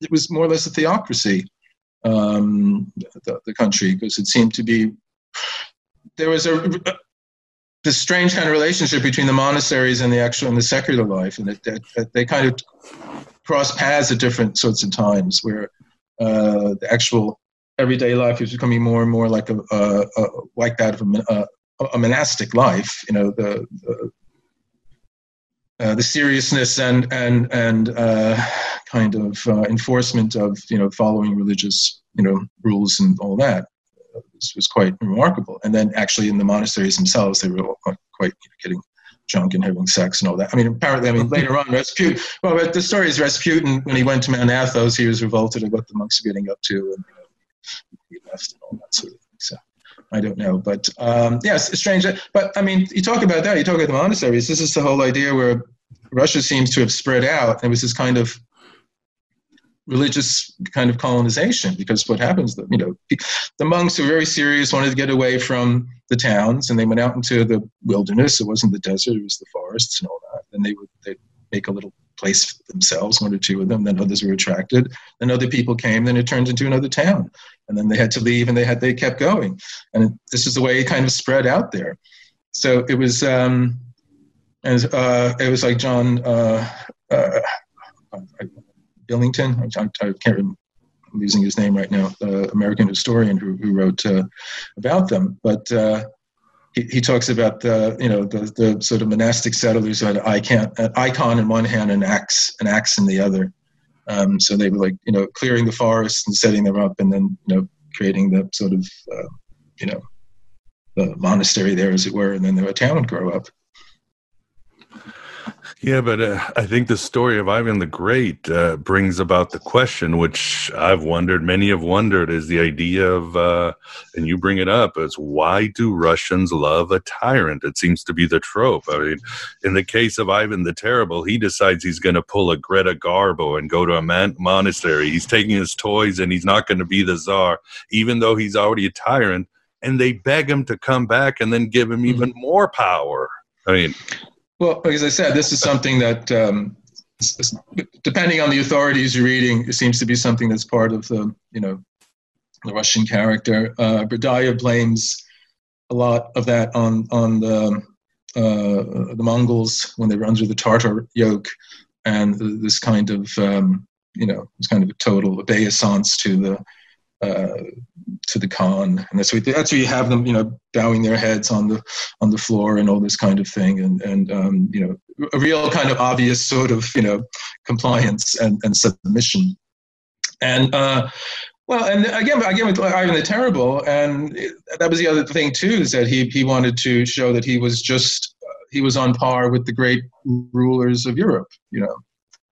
it was more or less a theocracy, um, the, the, country, because it seemed to be, there was a, this strange kind of relationship between the monasteries and the actual and the secular life, and that, they kind of cross paths at different sorts of times where uh, the actual everyday life is becoming more and more like a, a, a like that of a, a, monastic life. You know, the, the uh, the seriousness and and and uh, kind of uh, enforcement of you know following religious you know rules and all that this was quite remarkable. And then actually in the monasteries themselves, they were quite you know, getting drunk and having sex and all that. I mean, apparently, I mean, later on, Rasputin. Well, but the story is Rasputin when he went to Mount Athos, he was revolted at what the monks were getting up to, and you know, he left and all that sort of thing. So. I don't know, but um, yes, it's strange. But I mean, you talk about that. You talk about the monasteries. This is the whole idea where Russia seems to have spread out. It was this kind of religious kind of colonization because what happens you know the monks were very serious wanted to get away from the towns and they went out into the wilderness. It wasn't the desert it was the forests and all that. And they would they'd make a little place for themselves one or two of them then others were attracted. Then other people came then it turned into another town. And then they had to leave and they had they kept going. And this is the way it kind of spread out there. So it was um and uh, it was like John uh, uh, Billington. I, I, can't remember. I'm losing his name right now. The American historian who, who wrote uh, about them, but uh, he, he talks about the you know the, the sort of monastic settlers who had an icon, an icon in one hand and axe an axe in the other. Um, so they were like you know clearing the forests and setting them up, and then you know creating the sort of uh, you know the monastery there, as it were, and then the town would grow up. Yeah, but uh, I think the story of Ivan the Great uh, brings about the question, which I've wondered, many have wondered, is the idea of, uh, and you bring it up, is why do Russians love a tyrant? It seems to be the trope. I mean, in the case of Ivan the Terrible, he decides he's going to pull a Greta Garbo and go to a man- monastery. He's taking his toys and he's not going to be the czar, even though he's already a tyrant. And they beg him to come back and then give him mm-hmm. even more power. I mean, well, as I said, this is something that, um, depending on the authorities you're reading, it seems to be something that's part of the, you know, the Russian character. Uh, blames a lot of that on on the uh, the Mongols when they were under the Tartar yoke, and this kind of um, you know this kind of a total obeisance to the uh, to the Khan, and that's what that's where you have them, you know, bowing their heads on the on the floor and all this kind of thing, and and um, you know, a real kind of obvious sort of you know compliance and, and submission, and uh, well, and again, again with Ivan the Terrible, and that was the other thing too, is that he he wanted to show that he was just uh, he was on par with the great rulers of Europe, you know.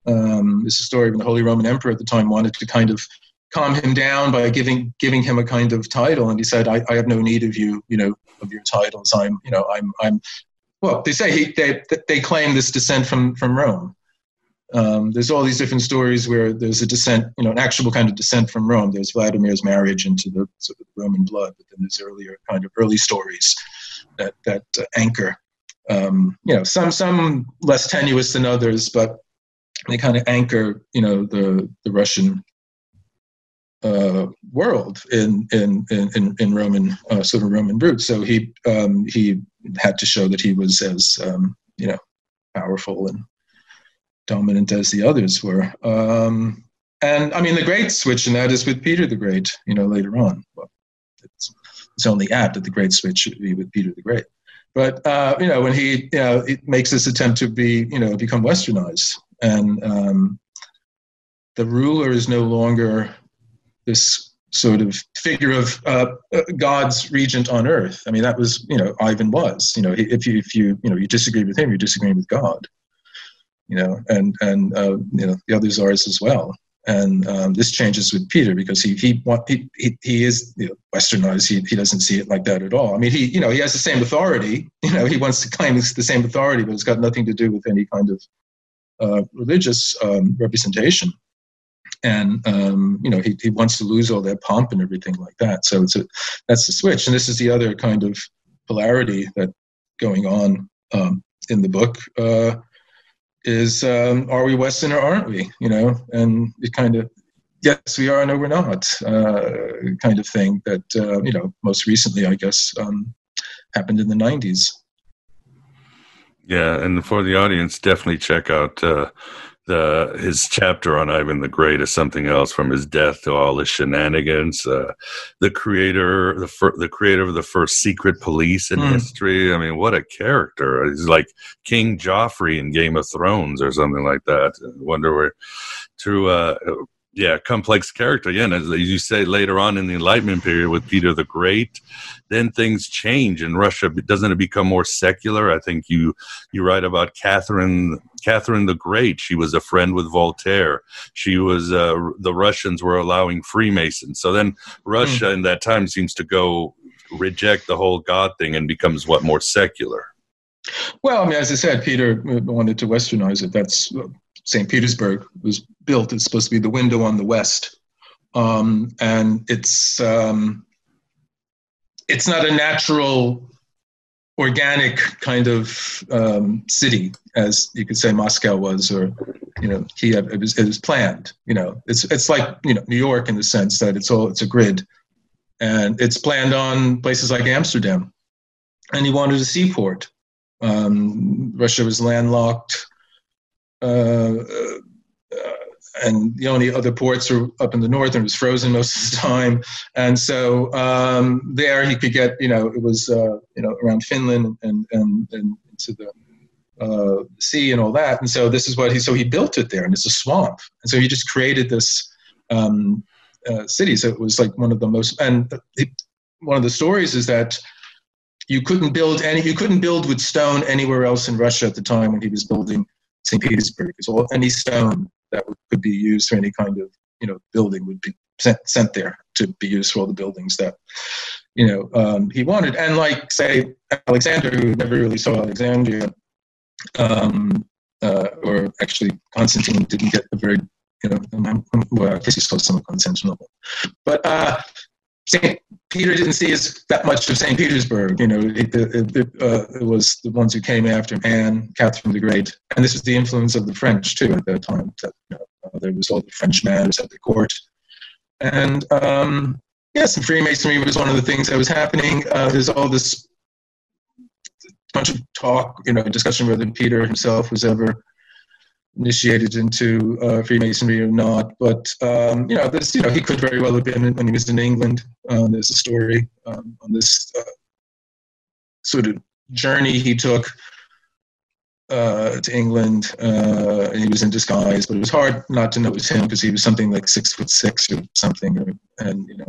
Um, this is a story of the Holy Roman Emperor at the time wanted to kind of calm him down by giving giving him a kind of title. And he said I, I have no need of you you know of your titles. I'm you know i'm i'm well they say he they they claim this descent from from rome. Um, there's all these different stories where there's a descent you know an actual kind of descent from rome. There's vladimir's marriage into the sort of roman blood but then there's earlier kind of early stories that that uh, anchor um, you know some some less tenuous than others but they kind of anchor you know the the russian uh, world in in in, in Roman uh, sort of Roman roots. So he um, he had to show that he was as um, you know powerful and dominant as the others were. Um, and I mean, the great switch in that is with Peter the Great. You know, later on, well, it's, it's only apt that the great switch should be with Peter the Great. But uh, you know, when he you know, it makes this attempt to be you know become westernized, and um, the ruler is no longer this sort of figure of uh, God's regent on earth. I mean, that was you know Ivan was. You know, if you if you you know you disagree with him, you're disagreeing with God. You know, and and uh, you know the others are as well. And um, this changes with Peter because he he he, he, he is you know, westernized. He, he doesn't see it like that at all. I mean, he you know he has the same authority. You know, he wants to claim it's the same authority, but it's got nothing to do with any kind of uh, religious um, representation and um, you know he, he wants to lose all that pomp and everything like that. So it's a that's the switch. And this is the other kind of polarity that going on um, in the book uh, is um, are we western or aren't we you know? And it kind of yes we are no we're not uh, kind of thing that uh, you know most recently i guess um, happened in the 90s yeah and for the audience definitely check out uh, the his chapter on Ivan the Great is something else from his death to all his shenanigans. Uh, the creator, the fir- the creator of the first secret police in mm. history. I mean, what a character! He's like King Joffrey in Game of Thrones or something like that. I wonder where through uh, yeah, complex character. Yeah, and as you say later on in the Enlightenment period with Peter the Great, then things change in Russia. Doesn't it become more secular? I think you you write about Catherine Catherine the Great. She was a friend with Voltaire. She was uh, the Russians were allowing Freemasons. So then Russia mm. in that time seems to go reject the whole God thing and becomes what more secular. Well, I mean, as I said, Peter wanted to westernize it. That's St. Petersburg was built. It's supposed to be the window on the west, um, and it's um, it's not a natural, organic kind of um, city as you could say Moscow was, or you know, Kiev. It was it was planned. You know, it's it's like you know New York in the sense that it's all it's a grid, and it's planned on places like Amsterdam, and he wanted a seaport. Um, Russia was landlocked and the only other ports were up in the north and it was frozen most of the time. And so um, there he could get you know it was uh, you know around finland and and, and into the uh, sea and all that. And so this is what he so he built it there and it's a swamp. And so he just created this um, uh, city. So it was like one of the most and he, one of the stories is that you couldn't build any. You couldn't build with stone anywhere else in Russia at the time when he was building St. Petersburg. So any stone that could be used for any kind of you know building would be sent, sent there to be used for all the buildings that you know um, he wanted. And like say Alexander, who never really saw Alexandria, um, uh, or actually Constantine didn't get a very you know well, I guess he saw some of Constantinople, but uh, St. Peter didn't see as that much of St. Petersburg. You know, it, it, it, uh, it, was the ones who came after Anne, Catherine the Great, and this was the influence of the French too at that time. That, you know, uh, there was all the French manners at the court, and um, yes, and Freemasonry was one of the things that was happening. Uh, there's all this bunch of talk, you know, discussion whether Peter himself was ever initiated into uh, Freemasonry or not. But um, you know, this you know he could very well have been when he was in England. Uh, there's a story um, on this uh, sort of journey he took uh, to England. Uh, he was in disguise, but it was hard not to know it was him because he was something like six foot six or something, and you know,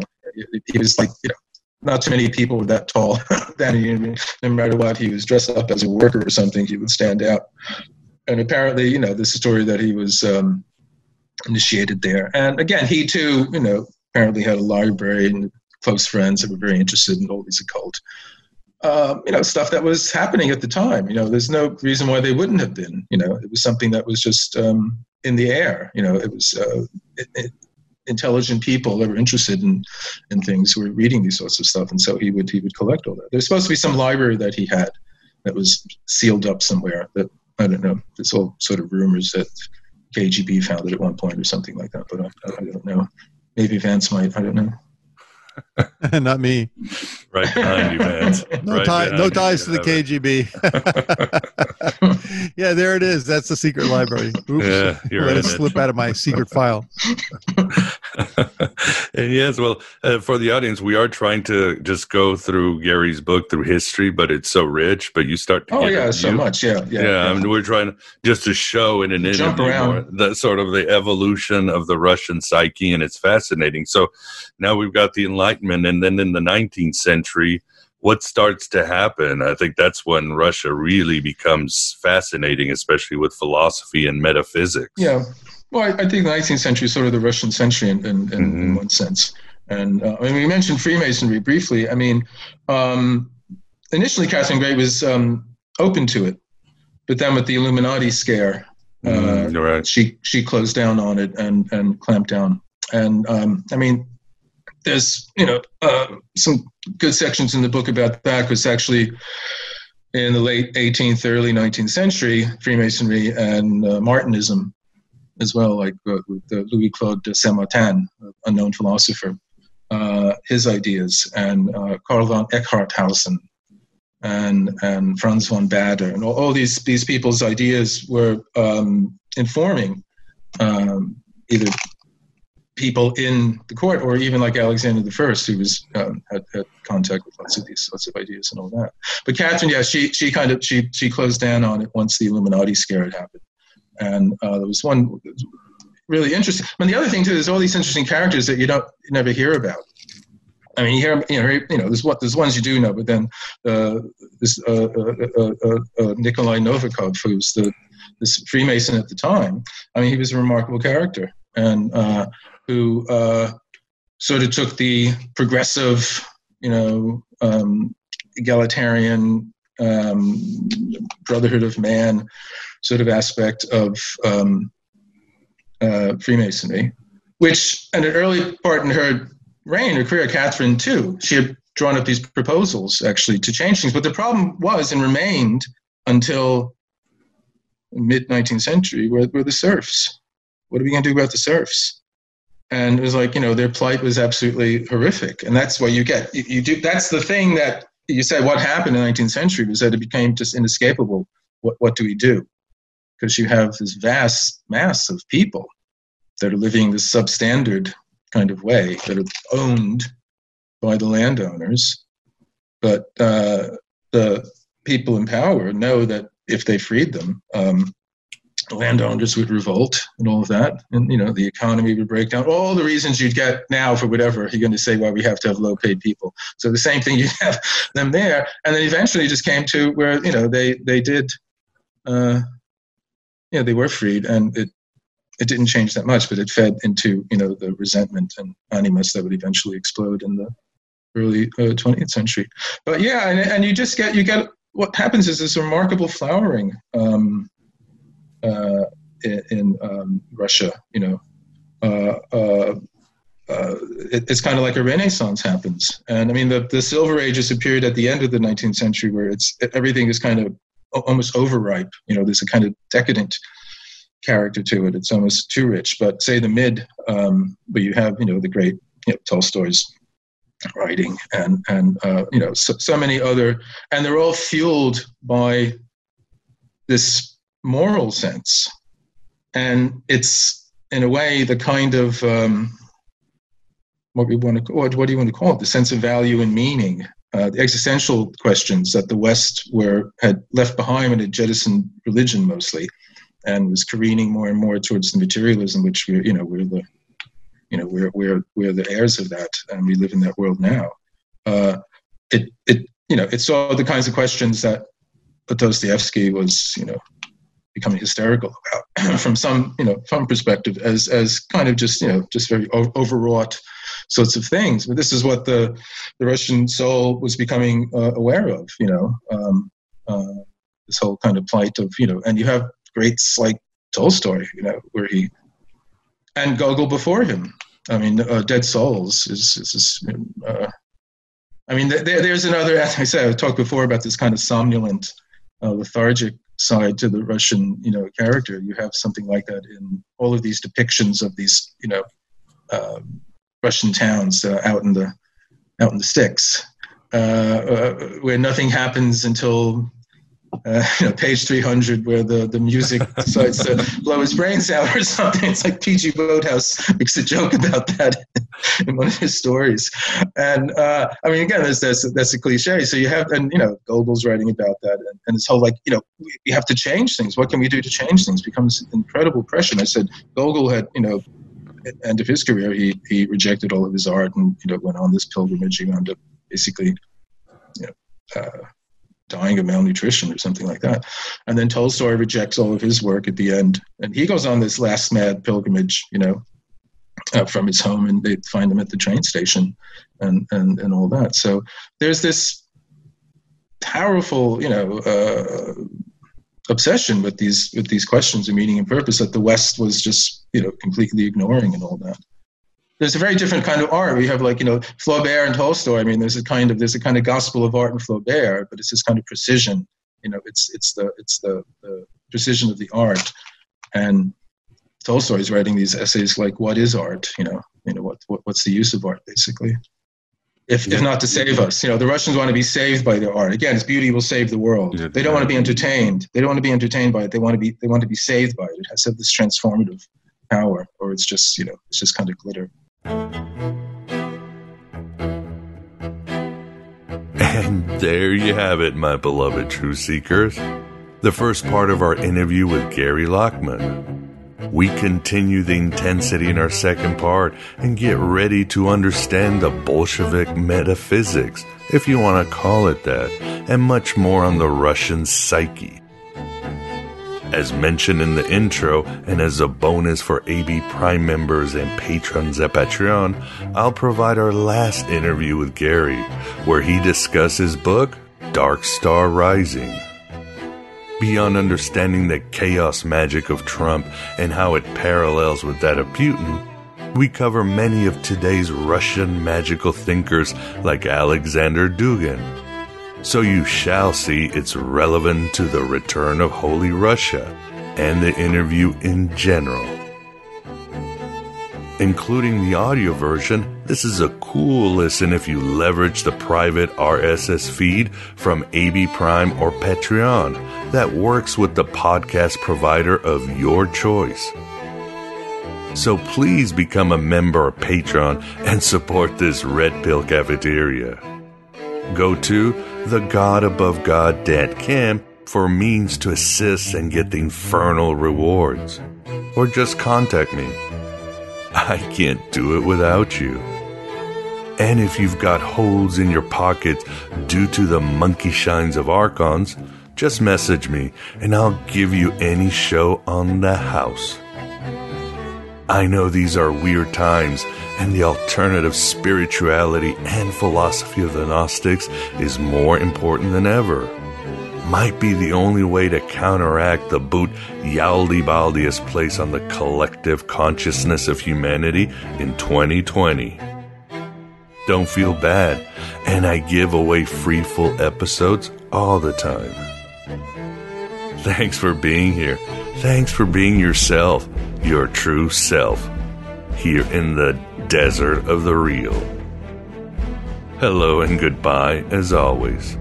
he was like you know. Not too many people were that tall. then, no matter what, he was dressed up as a worker or something. He would stand out and apparently, you know, this is a story that he was um, initiated there. And again, he too, you know, apparently had a library and close friends that were very interested in all these occult, um, you know, stuff that was happening at the time. You know, there's no reason why they wouldn't have been. You know, it was something that was just um, in the air. You know, it was uh, it, it, intelligent people that were interested in in things were reading these sorts of stuff, and so he would he would collect all that. There's supposed to be some library that he had that was sealed up somewhere that I don't know. It's all sort of rumors that KGB found it at one point or something like that, but I, I don't know. Maybe Vance might. I don't know. Not me. Right behind you, Vance. no, right tie, no ties to the KGB. yeah, there it is. That's the secret library. Oops. Yeah, you're Let in it slip out of my secret file. and yes, well, uh, for the audience, we are trying to just go through Gary's book through history, but it's so rich. But you start to oh yeah, so view- much yeah yeah. yeah, I mean, we're trying just to show in an Jump interview the sort of the evolution of the Russian psyche, and it's fascinating. So now we've got the Enlightenment, and then in the 19th century, what starts to happen? I think that's when Russia really becomes fascinating, especially with philosophy and metaphysics. Yeah. Well, I, I think the 19th century is sort of the Russian century in, in, in, Mm-hmm. in one sense. And uh, I mean, we mentioned Freemasonry briefly. I mean, um, initially Catherine Gray was um, open to it, but then with the Illuminati scare, uh, Mm, right. she she closed down on it and and clamped down. And um, I mean, there's you know uh, some good sections in the book about that because actually in the late 18th, early 19th century, Freemasonry and uh, Martinism as well, like uh, uh, Louis Claude de Saint Martin, a known philosopher, uh, his ideas, and uh, Karl von Eckartshausen, and and Franz von Baader, and all, all these these people's ideas were um, informing um, either people in the court or even like Alexander the First, who was um, had, had contact with lots of these sorts of ideas and all that. But Catherine, yeah, she she kind of she she closed down on it once the Illuminati scare had happened, and uh, there was one really interesting. And the other thing too, there's all these interesting characters that you don't you never hear about. I mean, you hear, you know, you know, there's what there's ones you do know, but then uh, this uh, uh, uh, uh, uh, Nikolai Novikov, who's the this Freemason at the time. I mean, he was a remarkable character, and who uh, sort of took the progressive, you know, um, egalitarian um, brotherhood of man sort of aspect of um, uh, Freemasonry, which at an early part in her reign, her career, Catherine too, she had drawn up these proposals actually to change things. But the problem was and remained until mid 19th century were, were the serfs. What are we going to do about the serfs? And it was like, you know, their plight was absolutely horrific. And that's what you get. You, you do. That's the thing that you said what happened in the 19th century was that it became just inescapable. What, what do we do? Because you have this vast mass of people that are living this substandard kind of way that are owned by the landowners. But uh, the people in power know that if they freed them, um, landowners would revolt and all of that, and you know the economy would break down. All the reasons you'd get now for whatever you're going to say why we have to have low-paid people. So the same thing you have them there, and then eventually just came to where you know they they did, uh, you know, they were freed, and it it didn't change that much, but it fed into you know the resentment and animus that would eventually explode in the early uh, 20th century. But yeah, and, and you just get you get what happens is this remarkable flowering. Um, uh, in, um, Russia. You know, uh, uh, uh it, it's kind of like a renaissance happens. And I mean, the, the Silver Age is a period at the end of the 19th century where it's everything is kind of almost overripe. You know, there's a kind of decadent character to it. It's almost too rich. But say the mid, um, where you have you know the great you know, Tolstoy's writing and and uh, you know so, so many other, and they're all fueled by this moral sense. And it's, in a way, the kind of um, what we want to what, what do you want to call it? The sense of value and meaning, uh, the existential questions that the West were had left behind and had jettisoned religion mostly, and was careening more and more towards the materialism, which we're you know we're the you know we're we're we're the heirs of that, and we live in that world now. Uh, it it you know it saw the kinds of questions that Dostoevsky was you know becoming hysterical about from some you know from perspective as as kind of just you know just very overwrought sorts of things. But this is what the the russian soul was becoming uh, aware of you know um, uh, this whole kind of plight of you know and you have greats like tolstoy you know where he and gogol before him. I mean uh, dead souls is is, is uh, i mean there, there's another as i said i talked before about this kind of somnolent uh, lethargic side to the Russian, you know, character. You have something like that in all of these depictions of these, you know, uh, Russian towns uh, out in the out in the sticks, uh, uh where nothing happens until uh, you know, page 300 where the, the music decides to blow his brains out or something. It's like P.G. Wodehouse makes a joke about that in one of his stories. And uh, I mean, again, that's, that's, that's a cliche. So you have, and you know, Gogol's writing about that and, and this whole like, you know, we, we have to change things. What can we do to change things? becomes incredible pressure. And I said, Gogol had, you know, end of his career, he, he rejected all of his art and, you know, went on this pilgrimage. He wound up basically, you know, uh, dying of malnutrition or something like that. And then Tolstoy rejects all of his work at the end, and he goes on this last mad pilgrimage, you know, uh, from his home, and they find him at the train station, and and and all that. So there's this powerful, you know. Uh, obsession with these with these questions of meaning and purpose that the west was just you know completely ignoring and all that there's a very different kind of art. We have like you know Flaubert and Tolstoy. I mean, there's a kind of there's a kind of gospel of art in Flaubert, but it's this kind of precision. You know, it's it's the it's the, the precision of the art, and Tolstoy is writing these essays like, "What is art?" You know, you know what, what what's the use of art, basically. If, yeah. if not to save us, you know, the Russians want to be saved by their art. Again, its beauty will save the world. Yeah. They don't want to be entertained. They don't want to be entertained by it. They want to be they want to be saved by it. It has to have this transformative power, or it's just you know it's just kind of glitter. And there you have it, my beloved truth seekers. The first part of our interview with Gary Lachman. We continue the intensity in our second part and get ready to understand the Bolshevik metaphysics, if you want to call it that, and much more on the Russian psyche. As mentioned in the intro, and as a bonus for AB Prime members and patrons at Patreon, I'll provide our last interview with Gary, where he discusses his book, Dark Star Rising. Beyond understanding the chaos magic of Trump and how it parallels with that of Putin, we cover many of today's Russian magical thinkers like Alexander Dugin, so you shall see it's relevant to the return of Holy Russia and the interview in general. Including the audio version, this is a cool listen if you leverage the private RSS feed from AB Prime or Patreon that works with the podcast provider of your choice. So please become a member or patron and support this Red Pill Cafeteria. Go to thegodabovegod.com for means to assist and get the infernal rewards. Or just contact me. I can't do it without you. And if you've got holes in your pockets due to the monkey shines of Archons, just message me and I'll give you any show on the house. I know these are weird times, and the alternative spirituality and philosophy of the Gnostics is more important than ever. Might be the only way to counteract the boot Yaldi place on the collective consciousness of humanity in 2020. Don't feel bad, and I give away free full episodes all the time. Thanks for being here. Thanks for being yourself your true self here in the desert of the real. Hello and goodbye, as always.